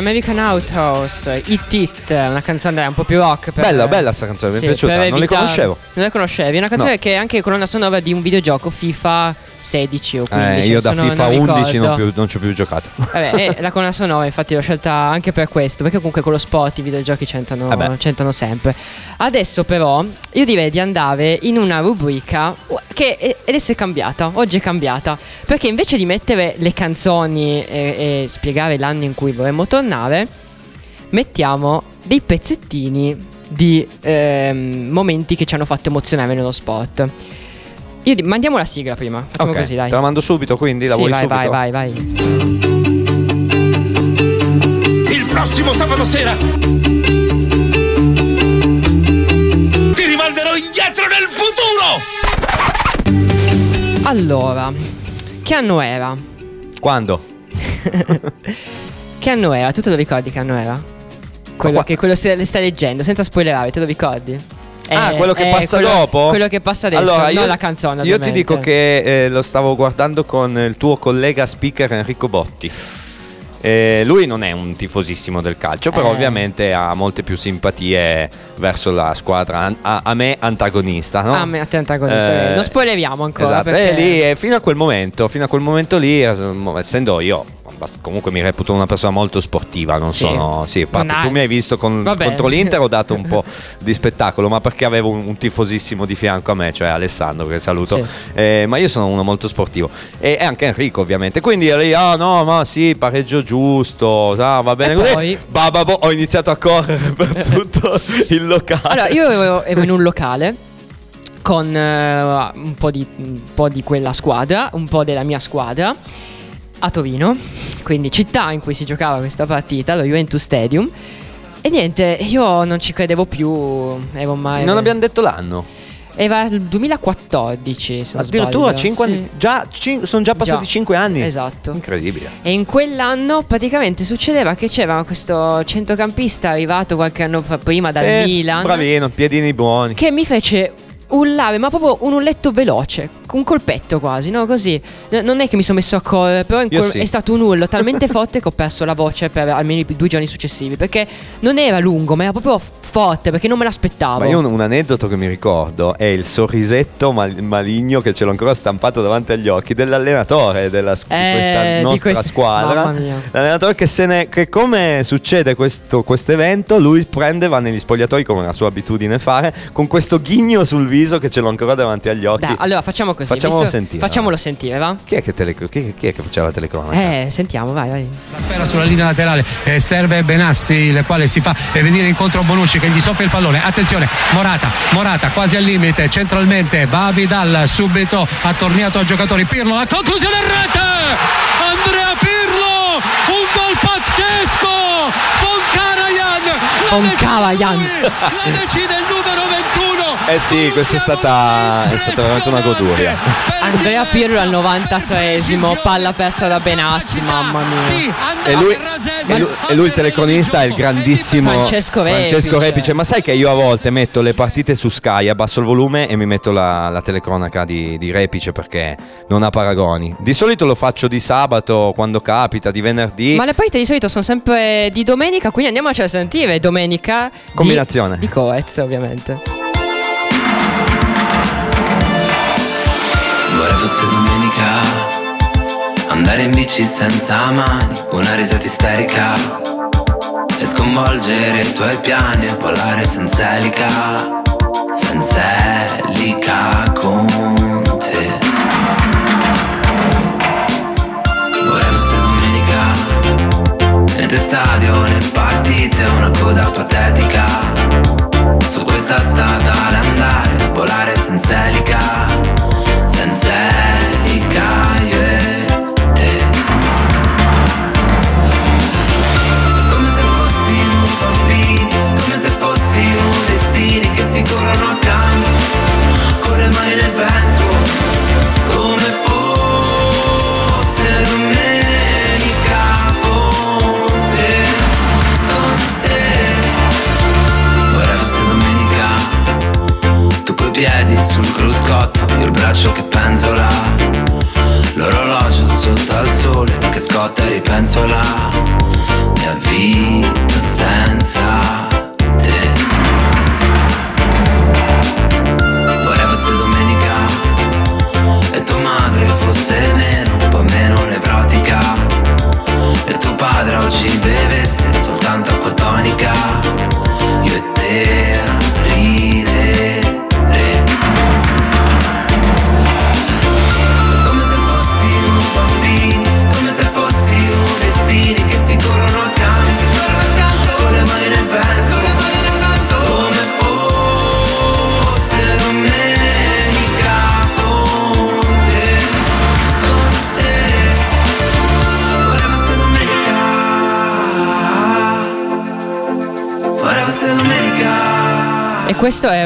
American Outhouse Eat It una canzone un po' più rock per- Bella, bella sta canzone, mi è Sì, piaciuta, per non li evitare- conoscevo. non la conoscevi è una canzone No. che è anche colonna sonora di un videogioco FIFA 16 o 15. Eh, io da FIFA non 11 non, più- non ci ho più giocato. Vabbè, e la colonna sonora infatti l'ho scelta anche per questo, perché comunque con lo spot i videogiochi c'entrano, Vabbè. c'entrano sempre. Adesso però io direi di andare in una rubrica che è- adesso è cambiata, oggi è cambiata, perché invece di mettere le canzoni e, e spiegare l'anno in cui vorremmo tornare, mettiamo dei pezzettini di ehm, momenti che ci hanno fatto emozionare nello spot. Io di- mandiamo la sigla prima, facciamo Ok, così dai. te la mando subito, quindi la Sì, vuoi vai, subito? vai, vai, vai. Il prossimo sabato sera ti rimanderò indietro nel futuro! Allora, che anno era? Quando? Che anno era? Tu te lo ricordi che anno era? Quello qua- che quello stai, stai leggendo, senza spoilerare, te lo ricordi? Ah, Eh, quello che eh, passa quello- dopo? Quello che passa adesso, Allora, non io, la canzone. Io ti dico che eh, lo stavo guardando con il tuo collega speaker Enrico Botti. Eh, lui non è un tifosissimo del calcio, però Eh. ovviamente ha molte più simpatie verso la squadra an- a, a me antagonista. No? Me- a te antagonista, Eh, non spoileriamo ancora. Esatto, perché- e lì eh, fino a quel momento, fino a quel momento lì, eh, essendo io comunque mi reputo una persona molto sportiva, non Sì. sono sì, hai- tu mi hai visto con- contro l'Inter ho dato un po' di spettacolo, ma perché avevo un, un tifosissimo di fianco a me, cioè Alessandro che saluto. Sì. Eh, ma io sono uno molto sportivo e, e anche Enrico ovviamente. Quindi lì, ah no, ma sì, pareggio giusto, ah, va bene E così. poi? Ba, ba, bo, ho iniziato a correre per tutto il locale. Allora, io ero, ero in un locale con eh, un, po di, un po' di quella squadra, un po' della mia squadra a Torino, quindi città in cui si giocava questa partita, lo Juventus Stadium. E niente, io non ci credevo più, ero mai... non abbiamo detto l'anno. Era il 2014, se Addirittura sbaglio. 5 Sì. anni. Già, cin- sono già passati Già. 5 anni. Esatto. Incredibile. E in quell'anno praticamente succedeva che c'era questo centrocampista arrivato qualche anno prima dal Sì, Milan Bravino, piedini buoni. che mi fece ullare, ma proprio un ulletto veloce, un colpetto quasi, no? Così. N- non è che mi sono messo a correre, però in Io quel- sì. è stato un ullo talmente forte che ho perso la voce per almeno i due giorni successivi, perché non era lungo, ma era proprio forte, perché non me l'aspettavo. Ma io un, un aneddoto che mi ricordo è il sorrisetto mal- maligno che ce l'ho ancora stampato davanti agli occhi dell'allenatore della scu- Eh, di questa di nostra questi- squadra. mamma mia. L'allenatore che se ne che come succede questo evento, lui prende va negli spogliatoi come è la sua abitudine fare con questo ghigno sul viso che ce l'ho ancora davanti agli occhi. Dai, allora facciamo così. Facciamolo visto- sentire, Facciamolo sentire, va? Chi è che, tele- chi- chi è che faceva la telecronaca? Eh, sentiamo, vai, vai. La sfera sulla linea laterale eh, serve Benassi il quale si fa eh, venire incontro Bonucci che gli soffia il pallone. Attenzione Morata Morata quasi al limite centralmente va Vidal subito attorniato a giocatori. Pirlo la conclusione in rete! Andrea Pirlo un gol pazzesco! Con Karajan lui, la decide il numero 21 Eh sì, questa è stata- è stata veramente una goduria. Andrea Pirlo al 93esimo, palla persa da Benassi, mamma mia. E lui, e lui- e lui il telecronista è il grandissimo Francesco Repice. Francesco Repice. Ma sai che io a volte metto le partite su Sky, abbasso il volume e mi metto la, la telecronaca di, di Repice perché non ha paragoni. Di solito lo faccio di sabato quando capita, di venerdì. Ma le partite di solito sono sempre di domenica, quindi andiamoci a sentire domenica. di- Combinazione. Di, Coez, ovviamente. Fosse domenica. Andare in bici senza mani Una risata isterica E sconvolgere i tuoi piani E volare senza elica. Senza elica con te. Vorrei fosse domenica. Né te stadio né partite Una coda patetica. Su questa strada ad andare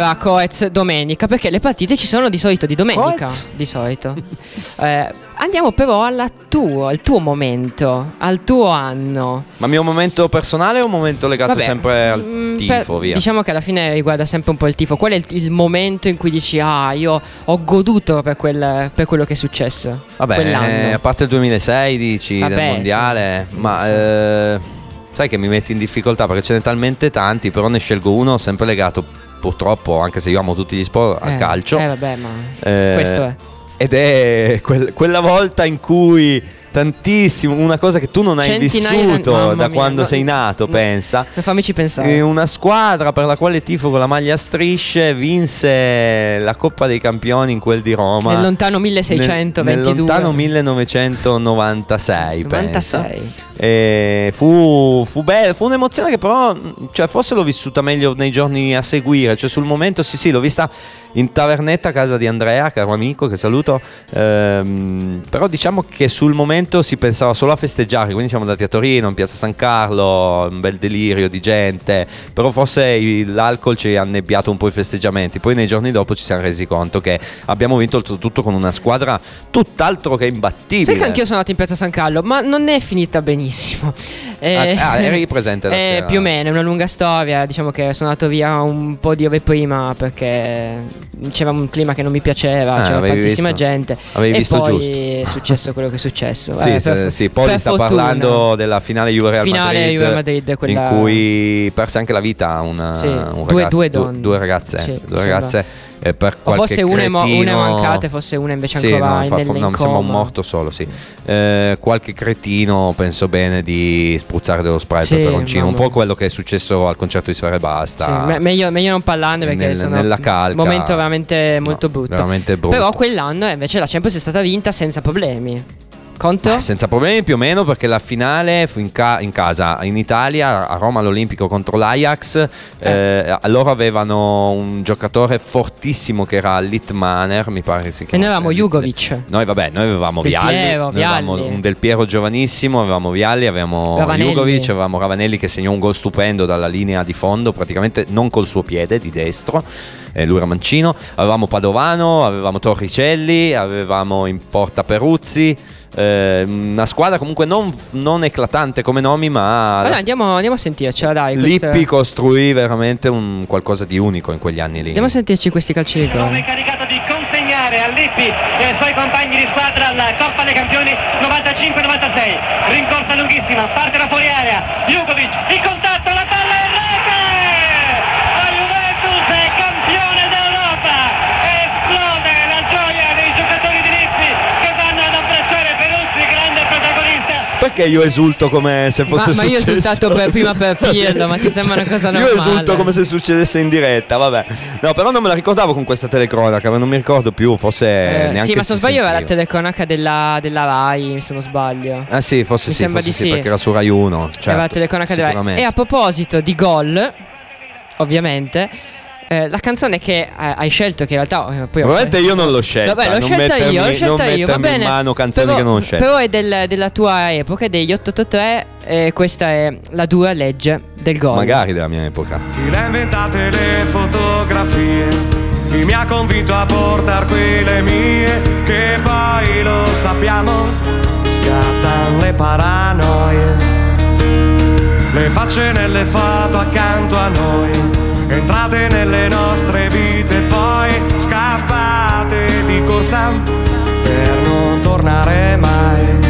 Era Coez domenica, perché le partite ci sono di solito di domenica. Coez? Di solito. Eh, andiamo però alla tuo, al tuo momento, al tuo anno. Ma mio momento personale o un momento legato Vabbè, sempre al mm, tifo, per- via? Diciamo che alla fine riguarda sempre un po' il tifo. Qual è il, il momento in cui dici, ah, io ho goduto per, quel- per quello che è successo Vabbè, quell'anno? eh, a parte il 2006 dici Vabbè, del mondiale, sì. ma Sì. eh, sai che mi metti in difficoltà perché ce ne talmente tanti, però ne scelgo uno sempre legato purtroppo, anche se io amo tutti gli sport, al Eh, calcio. Eh, vabbè, ma Eh, questo è. Ed è quel- quella volta in cui tantissimo, una cosa che tu non hai Centinaia di- vissuto mamma da quando no- sei nato, no. pensa. Fammici pensare. E una squadra per la quale tifo con la maglia a strisce vinse la Coppa dei Campioni in quel di Roma. Nel lontano 1622. Nel, nel lontano 1996, pensa. 96. E fu, fu, be- fu un'emozione che però, cioè, forse l'ho vissuta meglio nei giorni a seguire. Cioè, sul momento, sì, sì, l'ho vista in tavernetta a casa di Andrea, caro amico, che saluto. Ehm, però diciamo che sul momento si pensava solo a festeggiare. Quindi siamo andati a Torino, in piazza San Carlo, un bel delirio di gente. Però forse l'alcol ci ha annebbiato un po' i festeggiamenti. Poi nei giorni dopo ci siamo resi conto che abbiamo vinto oltretutto con una squadra tutt'altro che imbattibile. Sai che anch'io sono andato in piazza San Carlo, ma non è finita benissimo. Eh, Ah, ah, eri presente la eh, sera? Più o meno, è una lunga storia. Diciamo che sono andato via un po' di ore prima perché c'era un clima che non mi piaceva, Ah, c'era tantissima visto. gente. Avevi e visto poi giusto. è successo quello che è successo. Sì, Eh, sì, per- sì, Poli sta fortuna. parlando della finale Juve Real Finale Madrid, Juve Madrid, quella- in cui perse anche la vita una, Sì, un due- ragazzo- due du- donne. due ragazze, Sì, due ragazze eh, per O qualche forse una è, mo- una cretino- mancata e forse una invece Sì, ancora no, in, fa- no, mi sembra un morto solo, sì. Eh, qualche cretino penso bene di spruzzare dello spray Sì, al peperoncino, un po' quello che è successo al concerto di Sfera e Basta. Sì, me- meglio, meglio non parlarne perché Nel- sono nella calca. momento veramente molto No, brutto. veramente brutto. Però quell'anno invece la Champions è stata vinta senza problemi. Conto? Eh, senza problemi più o meno perché la finale fu in, ca- in casa in Italia a Roma all'Olimpico contro l'Ajax eh, loro avevano un giocatore fortissimo che era Litmaner mi pare che si e chiamasse noi avevamo Jugovic. noi vabbè noi avevamo Del Vialli Piero, noi avevamo Vialli. un Del Piero giovanissimo avevamo Vialli avevamo Ravanelli. Jugovic avevamo Ravanelli che segnò un gol stupendo dalla linea di fondo praticamente non col suo piede di destro eh, lui era mancino avevamo Padovano avevamo Torricelli avevamo in porta Peruzzi eh, una squadra comunque non, non eclatante come nomi, ma Allora andiamo, andiamo a sentircela, dai. queste- Lippi costruì veramente un qualcosa di unico in quegli anni lì. Andiamo a sentirci questi calci di caricato di consegnare a Lippi e ai suoi compagni di squadra la Coppa dei Campioni 95-96. Rincorsa lunghissima, parte da fuori area. Jugovic, il contatto, la palla in rete! La Juventus è campione d'Europa! Esplode la gioia dei giocatori di Lippi che vanno ad abbracciare Peruzzi, grande protagonista. Perché io esulto come se Ma, fosse ma io ho successo? esultato per- prima per Pirlo, ma ti sembra una cosa Io normale? esulto come se succedesse in diretta, vabbè. No, però non me la ricordavo con questa telecronaca, ma non mi ricordo più, forse Eh, neanche sì, ma se non sbaglio era la telecronaca della, della Rai, se non sbaglio. Ah sì, forse Mi sì, sembra forse di sì. perché era su Rai 1. Certo, era la telecronaca della Rai. E a proposito di gol, ovviamente, eh, la canzone che eh, hai scelto, che in realtà eh, poi ho- Probabilmente io non l'ho scelta. Vabbè, l'ho non scelta mettermi- io, l'ho scelta non io, va bene. in mano canzoni però, che non ho scelto. Però è del- della tua epoca, degli 883, e questa è la dura legge del gol. Magari della mia epoca. Chi le ha inventate le fotografie? Chi mi ha convinto a portar qui le mie? Che poi lo sappiamo, scattano le paranoie. Le facce nelle foto accanto a noi, entrate nelle nostre vite, poi scappate di corsa per non tornare mai.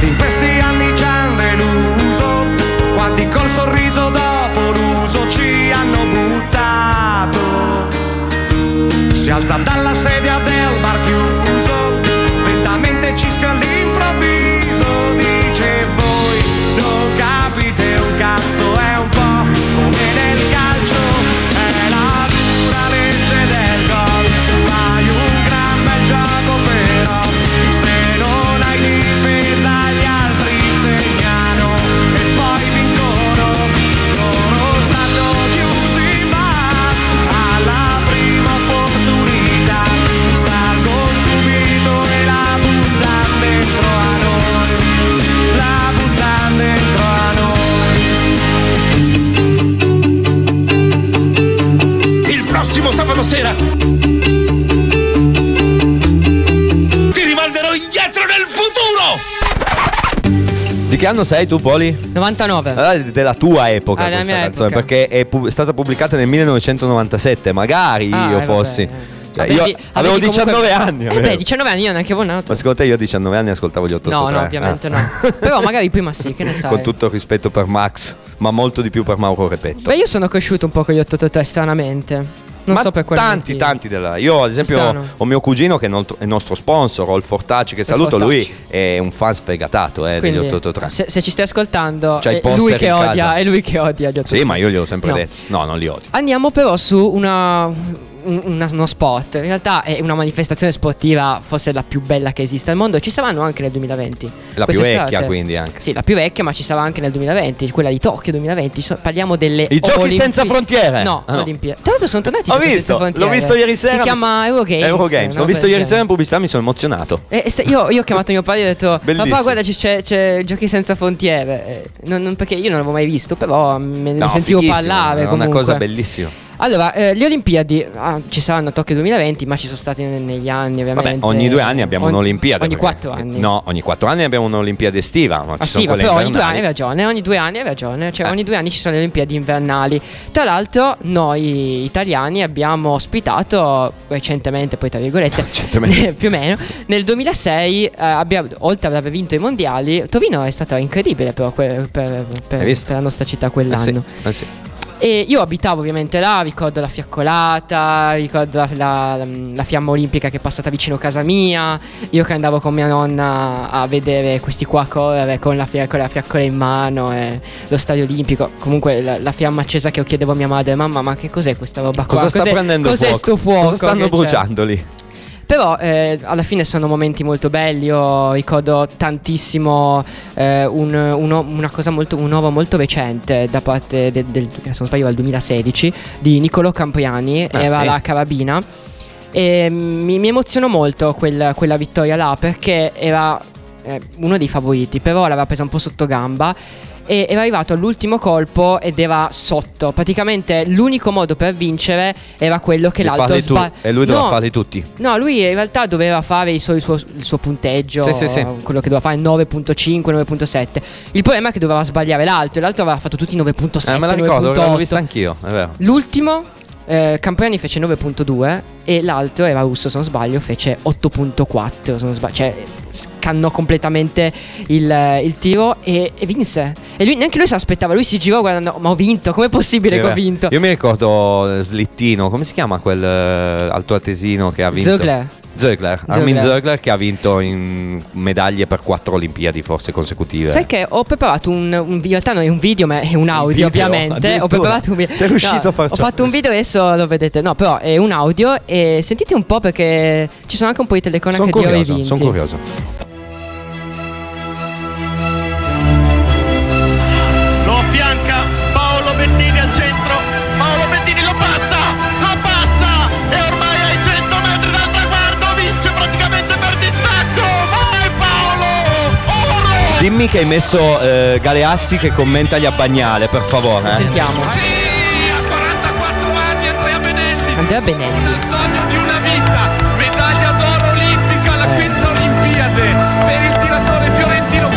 Quanti in questi anni ci hanno deluso, quanti col sorriso dopo l'uso ci hanno buttato. Si alza dalla sedia del bar chiuso, che anno sei tu, Poli? 99. Ah, della tua epoca Ah, della questa mia canzone, epoca. perché è pu- stata pubblicata nel 1997. Magari Ah, io eh, fossi. vabbè. Cioè, Avevi- io avevo avevi 19 comunque- anni. Eh avevo. beh, 19 anni io neanche avevo nato. Ma secondo te io a 19 anni ascoltavo gli 883? No, no, ovviamente Ah. no. Però magari prima sì, che ne sai. Con tutto il rispetto per Max, ma molto di più per Mauro Repetto. Beh, io sono cresciuto un po' con gli 883 stranamente. Non ma so per quale tanti, motivo. tanti della. Io, ad esempio, Strano. ho mio cugino che è nol- è il nostro sponsor, ho il Fortacci, che saluto. Fortacci. Lui è un fan sfegatato eh, degli Quindi, 883. se, se ci stai ascoltando, i è poster lui che in odia, è lui che odia gli 883. Sì, ma io gliel'ho sempre No. detto. No, non li odio. Andiamo però su una, un- uno sport. In realtà è una manifestazione sportiva, forse la più bella che esiste al mondo. Ci saranno anche nel 2020. La più vecchia, quindi anche. Sì, la più vecchia, ma ci sarà anche nel 2020, quella di Tokyo 2020. So- parliamo delle I giochi Olimpi- senza frontiere? No, Ah, no. Olimpiadi. Tra l'altro sono tornati i giochi visto, senza frontiere. l'ho visto ieri sera. Si chiama Eurogames. Eurogames. L'ho visto ieri sera in pubblicità, mi sono emozionato. e se- io, io ho chiamato mio padre e ho detto: Bellissimo. Papà, guarda, c'è, c'è Giochi senza frontiere. Eh, non- non- perché io non l'avevo mai visto, però me ne No, sentivo parlare. È una cosa bellissima. Allora, eh, le Olimpiadi ah, ci saranno a Tokyo 2020, ma ci sono stati ne- negli anni, Vabbè, ovviamente. ogni due anni abbiamo Ogni- un'Olimpiade. Ogni quattro anni. No, ogni quattro anni abbiamo un'Olimpiade estiva. Ma Ah, ci sono sì, ma però ogni due anni hai ragione, ogni due anni hai ragione, cioè Eh. ogni due anni ci sono le Olimpiadi invernali. Tra l'altro noi italiani abbiamo ospitato recentemente, poi tra virgolette, Recentemente. più o meno, nel 2006, eh, abbiamo, oltre ad aver vinto i mondiali, Torino è stata incredibile però per, per- visto? per la nostra città Eh quell'anno. sì, eh sì. E io abitavo ovviamente là, ricordo la fiaccolata, ricordo la, la- la fiamma olimpica che è passata vicino a casa mia, io che andavo con mia nonna a vedere questi qua correre con la, con la fiaccola in mano e lo stadio olimpico, comunque la, fiamma accesa che io chiedevo a mia madre, mamma ma che cos'è questa roba qua? Cosa sta Cos'è- prendendo cos'è fuoco? sto fuoco? Cosa stanno che c'è?" bruciando lì? Però eh, alla fine sono momenti molto belli. Io ricordo tantissimo eh, un, uno- una cosa molto, un uovo molto recente da parte del, del se non sbaglio, al 2016 di Niccolò Campriani. Ah, era sì. la carabina. E mi, mi emozionò molto quel- quella vittoria là perché era eh, uno dei favoriti, però l'aveva presa un po' sotto gamba. E era arrivato all'ultimo colpo ed era sotto. Praticamente l'unico modo per vincere era quello che Li l'altro farli tu-. E lui doveva farli tutti. No, lui in realtà doveva fare il suo, il suo- il suo punteggio, Sì, sì, sì. quello che doveva fare 9.5, 9.7. Il problema è che doveva sbagliare l'altro, e l'altro aveva fatto tutti 9.7, Eh, me la ricordo, 9.8. l'avevo vista anch'io, è vero. L'ultimo, eh, Campriani fece 9.2 e l'altro era russo, se non sbaglio, fece 8.4. Se non sbaglio, cioè scannò completamente il, il tiro e, e vinse. E lui, neanche lui si aspettava, lui si girò guardando, ma ho vinto, com'è possibile che ho Eh, vinto? Io mi ricordo eh, Slittino, come si chiama quel eh, altoatesino che ha vinto? Zögler. Zögler, Armin Zögler. Che ha vinto in medaglie per quattro Olimpiadi forse consecutive. Sai che ho preparato un, un in realtà non è un video, ma è un audio, video? ovviamente. Ho preparato un video. Sei riuscito a far Ho fatto un video adesso lo vedete. No, però è un audio e sentite un po' perché ci sono anche un po' di telecronache Sono di ore curioso, vinti. sono curioso. Dimmi che hai messo eh, Galeazzi che commenta gli Abbagnale, per favore. eh. Sentiamo. Sì, a 44 anni Andrea Benelli. Andrea Benelli. Il sogno di una vita, medaglia d'oro olimpica alla quinta Olimpiade per il tiratore fiorentino.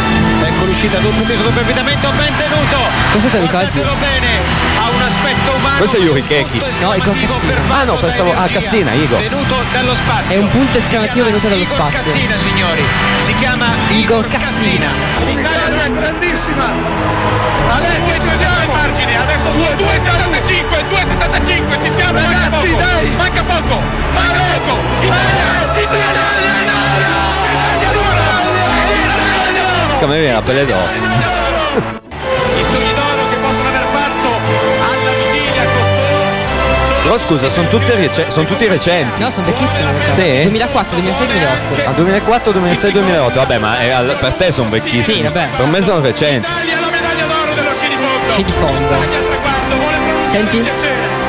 Ecco l'uscita dopo teso dopo affidamento ben tenuto. Questo te lo bene, Questo è Yuri Keki. No, Igor Cassina. Ah no, pensavo a Cassina, Igor. Venuto dallo spazio. È un punto esclamativo venuto dallo Igor spazio. Cassina, signori. Si chiama Igor Cassina. L'Italia è grandissima. Adesso ci siamo. Margine, adesso su 2,75, 2,75, ci siamo. Ragazzi, dai. Manca poco. Manca poco. Italia, Italia, Italia. Come viene la pelle d'oro. Però scusa, sono tutti, rece- son tutti recenti. No, sono vecchissimi. Sì? 2004, 2006, 2008. A 2004, 2006, 2008. Vabbè, ma è al- per te sono vecchissimi. Sì, vabbè. Per me sono recenti. Italia la medaglia d'oro dello sci di fondo. Sci di fondo. Senti?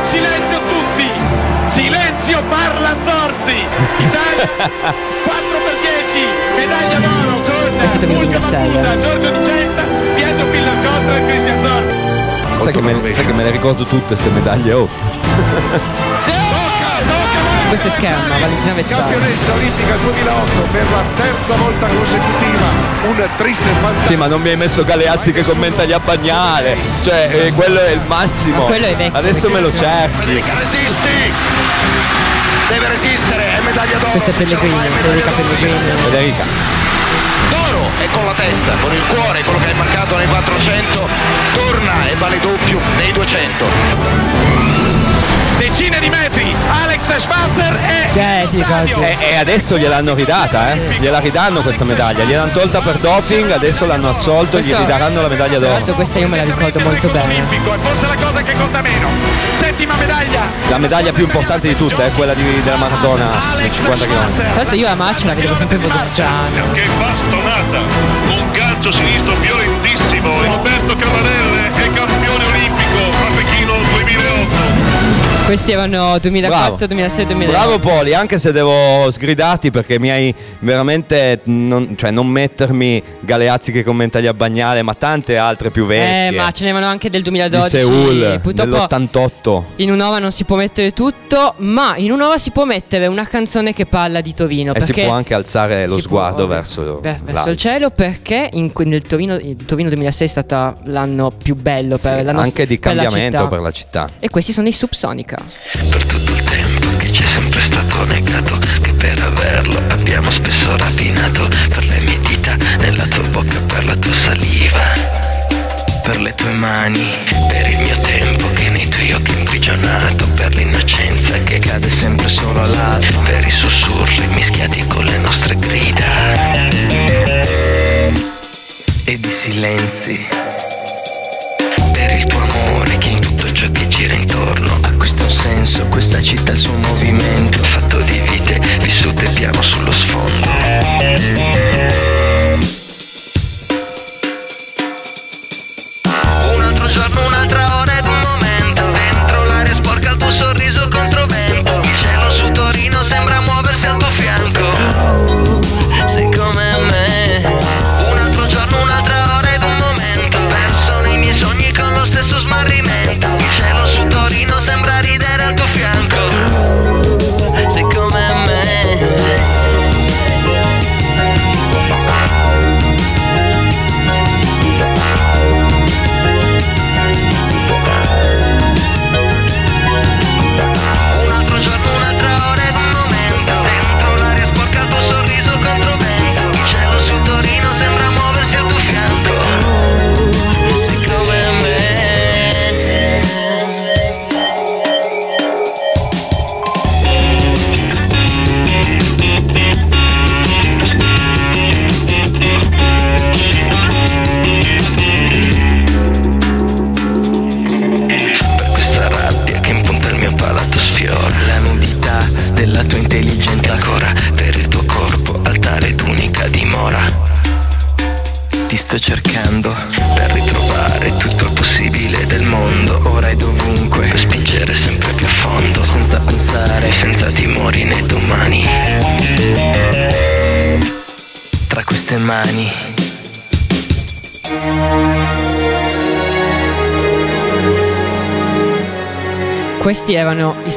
Silenzio tutti. Silenzio parla Zorzi. Italia 4 per 10. Medaglia d'oro con Questo è del Fulvio 2006, Mancusa, eh. Giorgio Di Centa, Pietro Pillarcotta e Cristian. Sai che, me, sai che me le ricordo tutte queste medaglie. Oh. Questo è scherma, Valentina Vezzari. Campionessa olimpica 2008 per la terza volta consecutiva, un tris fantastico. Sì, ma non mi hai messo Galeazzi che commenta gli a Bagnale. Cioè, eh, quello è il massimo. Ma quello è vecchio, Adesso me lo cerchi. Federica resisti. Deve resistere, è medaglia d'oro. Questo è Pellegrini, Federica. Pellegrini. Federica. E con la testa, con il cuore, quello che hai marcato nei 400, torna e vale doppio nei 200. Decine di metri. Alex Schwarzer e Eh, ti ricordi? E, e adesso gliel'hanno ridata, eh? Gliela ridanno questa medaglia. Gliel'hanno tolta per doping, adesso l'hanno assolto e gli Questo- ridaranno la medaglia d'oro. l'altro questa io me la ricordo molto bene. olimpico è forse la cosa che conta meno. Settima medaglia. La medaglia più importante di tutte è quella di- della maratona nei 50 km. Tra l'altro io la marcia la vedevo sempre in modo strano. Che bastonata! Un gancio sinistro violentissimo. Roberto Camarelle Questi erano 2004, Bravo. 2006, 2009. Bravo Poli, anche se devo sgridarti perché mi hai veramente non, cioè non mettermi Galeazzi che commenta gli a Bagnale, ma tante altre più vecchie. Eh, ma ce n'erano anche del di 2012. Seul Purtroppo dell'88. in un'ova non si può mettere tutto, ma in un'ova si può mettere una canzone che parla di Torino. E si può anche alzare lo può, sguardo ovvio. verso, Beh, verso il cielo perché in, nel Torino, il Torino 2006 è stato l'anno più bello per Sì, la nostra anche di per la cambiamento città. per la città. E questi sono i Subsonica. Che c'è sempre stato negato che per averlo abbiamo spesso rapinato per le mie dita nella tua bocca per la tua saliva per le tue mani per il mio tempo che nei tuoi occhi è imprigionato per l'innocenza che cade sempre solo a lato per i sussurri mischiati con le nostre grida ed i silenzi ciò che gira intorno. Acquista un senso, questa città il suo movimento. Fatto di vite vissute piano sullo sfondo. Un altro giorno, un'altra ora ed un momento. Dentro l'aria sporca il tuo sorriso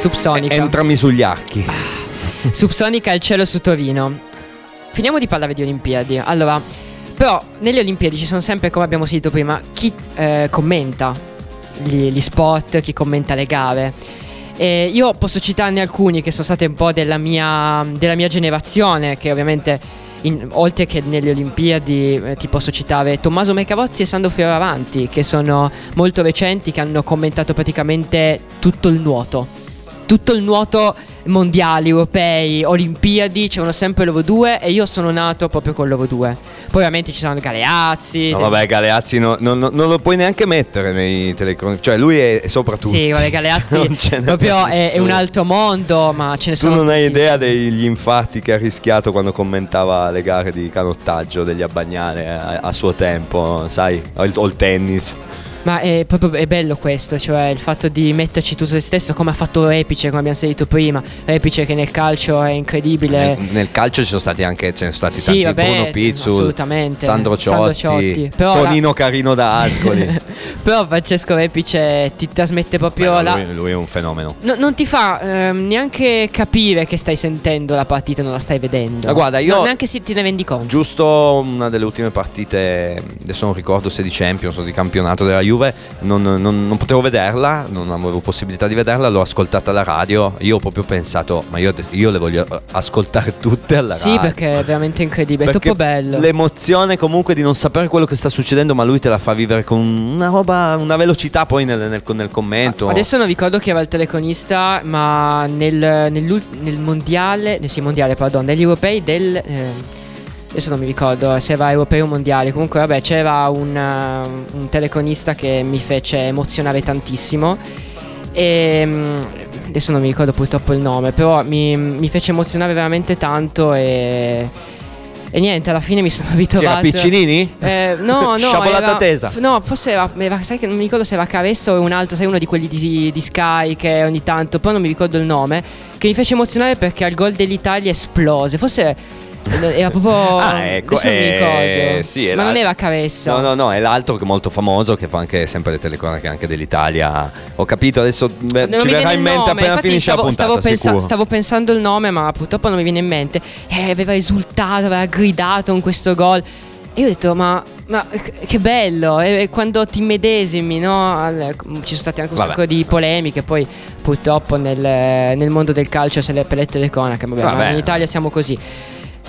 Subsonica. Entrami sugli archi. Subsonica al cielo su Torino. Finiamo di parlare di Olimpiadi. Allora, però nelle Olimpiadi ci sono sempre, come abbiamo sentito prima, chi eh, commenta gli, gli sport, chi commenta le gare. E io posso citarne alcuni che sono state un po' della mia, della mia generazione, che ovviamente in- oltre che nelle Olimpiadi eh, ti posso citare Tommaso Mecavozzi e Sandro Fioravanti, che sono molto recenti, che hanno commentato praticamente tutto il nuoto. Tutto il nuoto mondiali, europei, olimpiadi, c'erano sempre loro due e io sono nato proprio con loro due. Poi ovviamente ci sono Galeazzi. No, vabbè, Galeazzi no- no- no- non lo puoi neanche mettere nei telecronici. Cioè, lui è, è sopra tutto. Sì, guarda, Galeazzi proprio è, è un altro mondo, ma ce ne Tu sono non hai idea degli infarti che ha rischiato quando commentava le gare di canottaggio degli Abbagnale a, a suo tempo, sai? O il, o il tennis. Ma è proprio è bello questo, cioè il fatto di metterci tutto se stesso, come ha fatto Repice, come abbiamo sentito prima. Repice che nel calcio è incredibile. Nel, nel calcio ci sono stati anche ce ne sono stati Sì, tanti vabbè, Bruno assolutamente. Sandro Sandro Ciotti, Ciotti. Però la- Tonino Carino da Ascoli. Però Francesco Repice ti trasmette proprio Beh, la. lui, lui è un fenomeno. No- non ti fa ehm, neanche capire che stai sentendo la partita, non la stai vedendo. Ma guarda, io- No, neanche se te ne rendi conto. Giusto una delle ultime partite, adesso non ricordo se di Champions o di campionato della Juve, non, non- non potevo vederla, non avevo possibilità di vederla, l'ho ascoltata alla radio. Io ho proprio pensato, ma io, io le voglio eh, ascoltare tutte alla Sì, radio. perché è veramente incredibile, è troppo bello. L'emozione comunque di non sapere quello che sta succedendo, ma lui te la fa vivere con una roba, una velocità poi nel, nel- nel commento. Adesso non ricordo chi era il telecronista, ma nel, nel mondiale, sì, mondiale, pardon, negli europei del. eh, adesso non mi ricordo se era europeo o mondiale. Comunque, vabbè, c'era un, uh, un telecronista che mi fece emozionare tantissimo. E mm, adesso non mi ricordo purtroppo il nome, però mi, mi fece emozionare veramente tanto e. E niente, alla fine mi sono ritrovato. Piccinini? Eh, no, no. Sciabolata era- tesa. f- No, forse era, era- Sai che non mi ricordo se era Caresso o un altro, sai, uno di quelli di, di Sky che ogni tanto. Poi non mi ricordo il nome. Che mi fece emozionare perché al gol dell'Italia esplose. Forse. Era proprio. Ah, ecco, eh, ricordo. sì, Ma non era Caresso. No, no, no, è l'altro che è molto famoso, che fa anche sempre le telecronache anche dell'Italia. Ho capito, adesso beh, ci verrà in mente nome, appena infatti finisce stavo, la puntata, stavo, pensa- stavo pensando il nome, ma purtroppo non mi viene in mente. E aveva esultato, aveva gridato con questo gol. E io ho detto, ma, ma che bello! E e quando ti medesimi, no? Ci sono state anche un Vabbè. sacco di polemiche. Poi, purtroppo, nel, nel mondo del calcio se le per le telecronache. Vabbè, ma Vabbè. in Italia siamo così.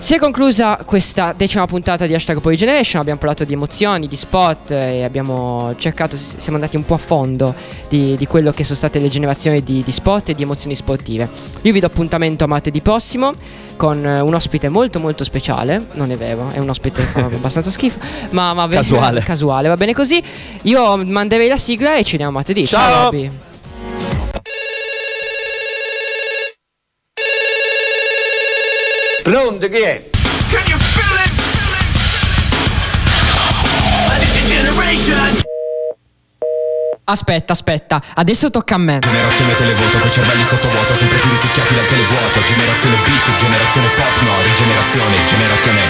Si è conclusa questa decima puntata di Hashtag Poi Generation, abbiamo parlato di emozioni, di sport e abbiamo cercato, siamo andati un po' a fondo di, di quello che sono state le generazioni di, di sport e di emozioni sportive. Io vi do appuntamento a martedì prossimo con eh, un ospite molto molto speciale, non è vero, è un ospite che fa abbastanza schifo, ma, ma va- Casuale. casuale, va bene così. Io manderei la sigla e ci vediamo martedì. Ciao, Ciao. Pronto, chi è? Aspetta, aspetta, adesso tocca a me. Generazione televoto con cervelli sottovuoto sempre più risucchiati dal televuoto Generazione beat, generazione pop, no, rigenerazione, generazione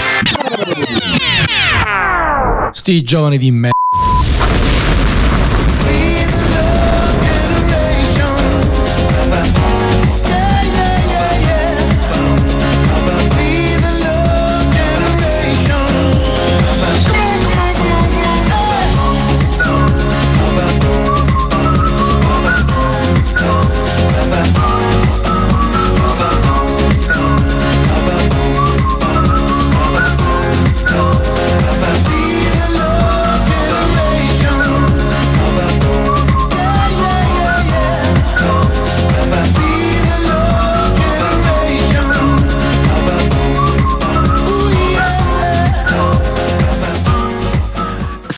Sti giovani di me.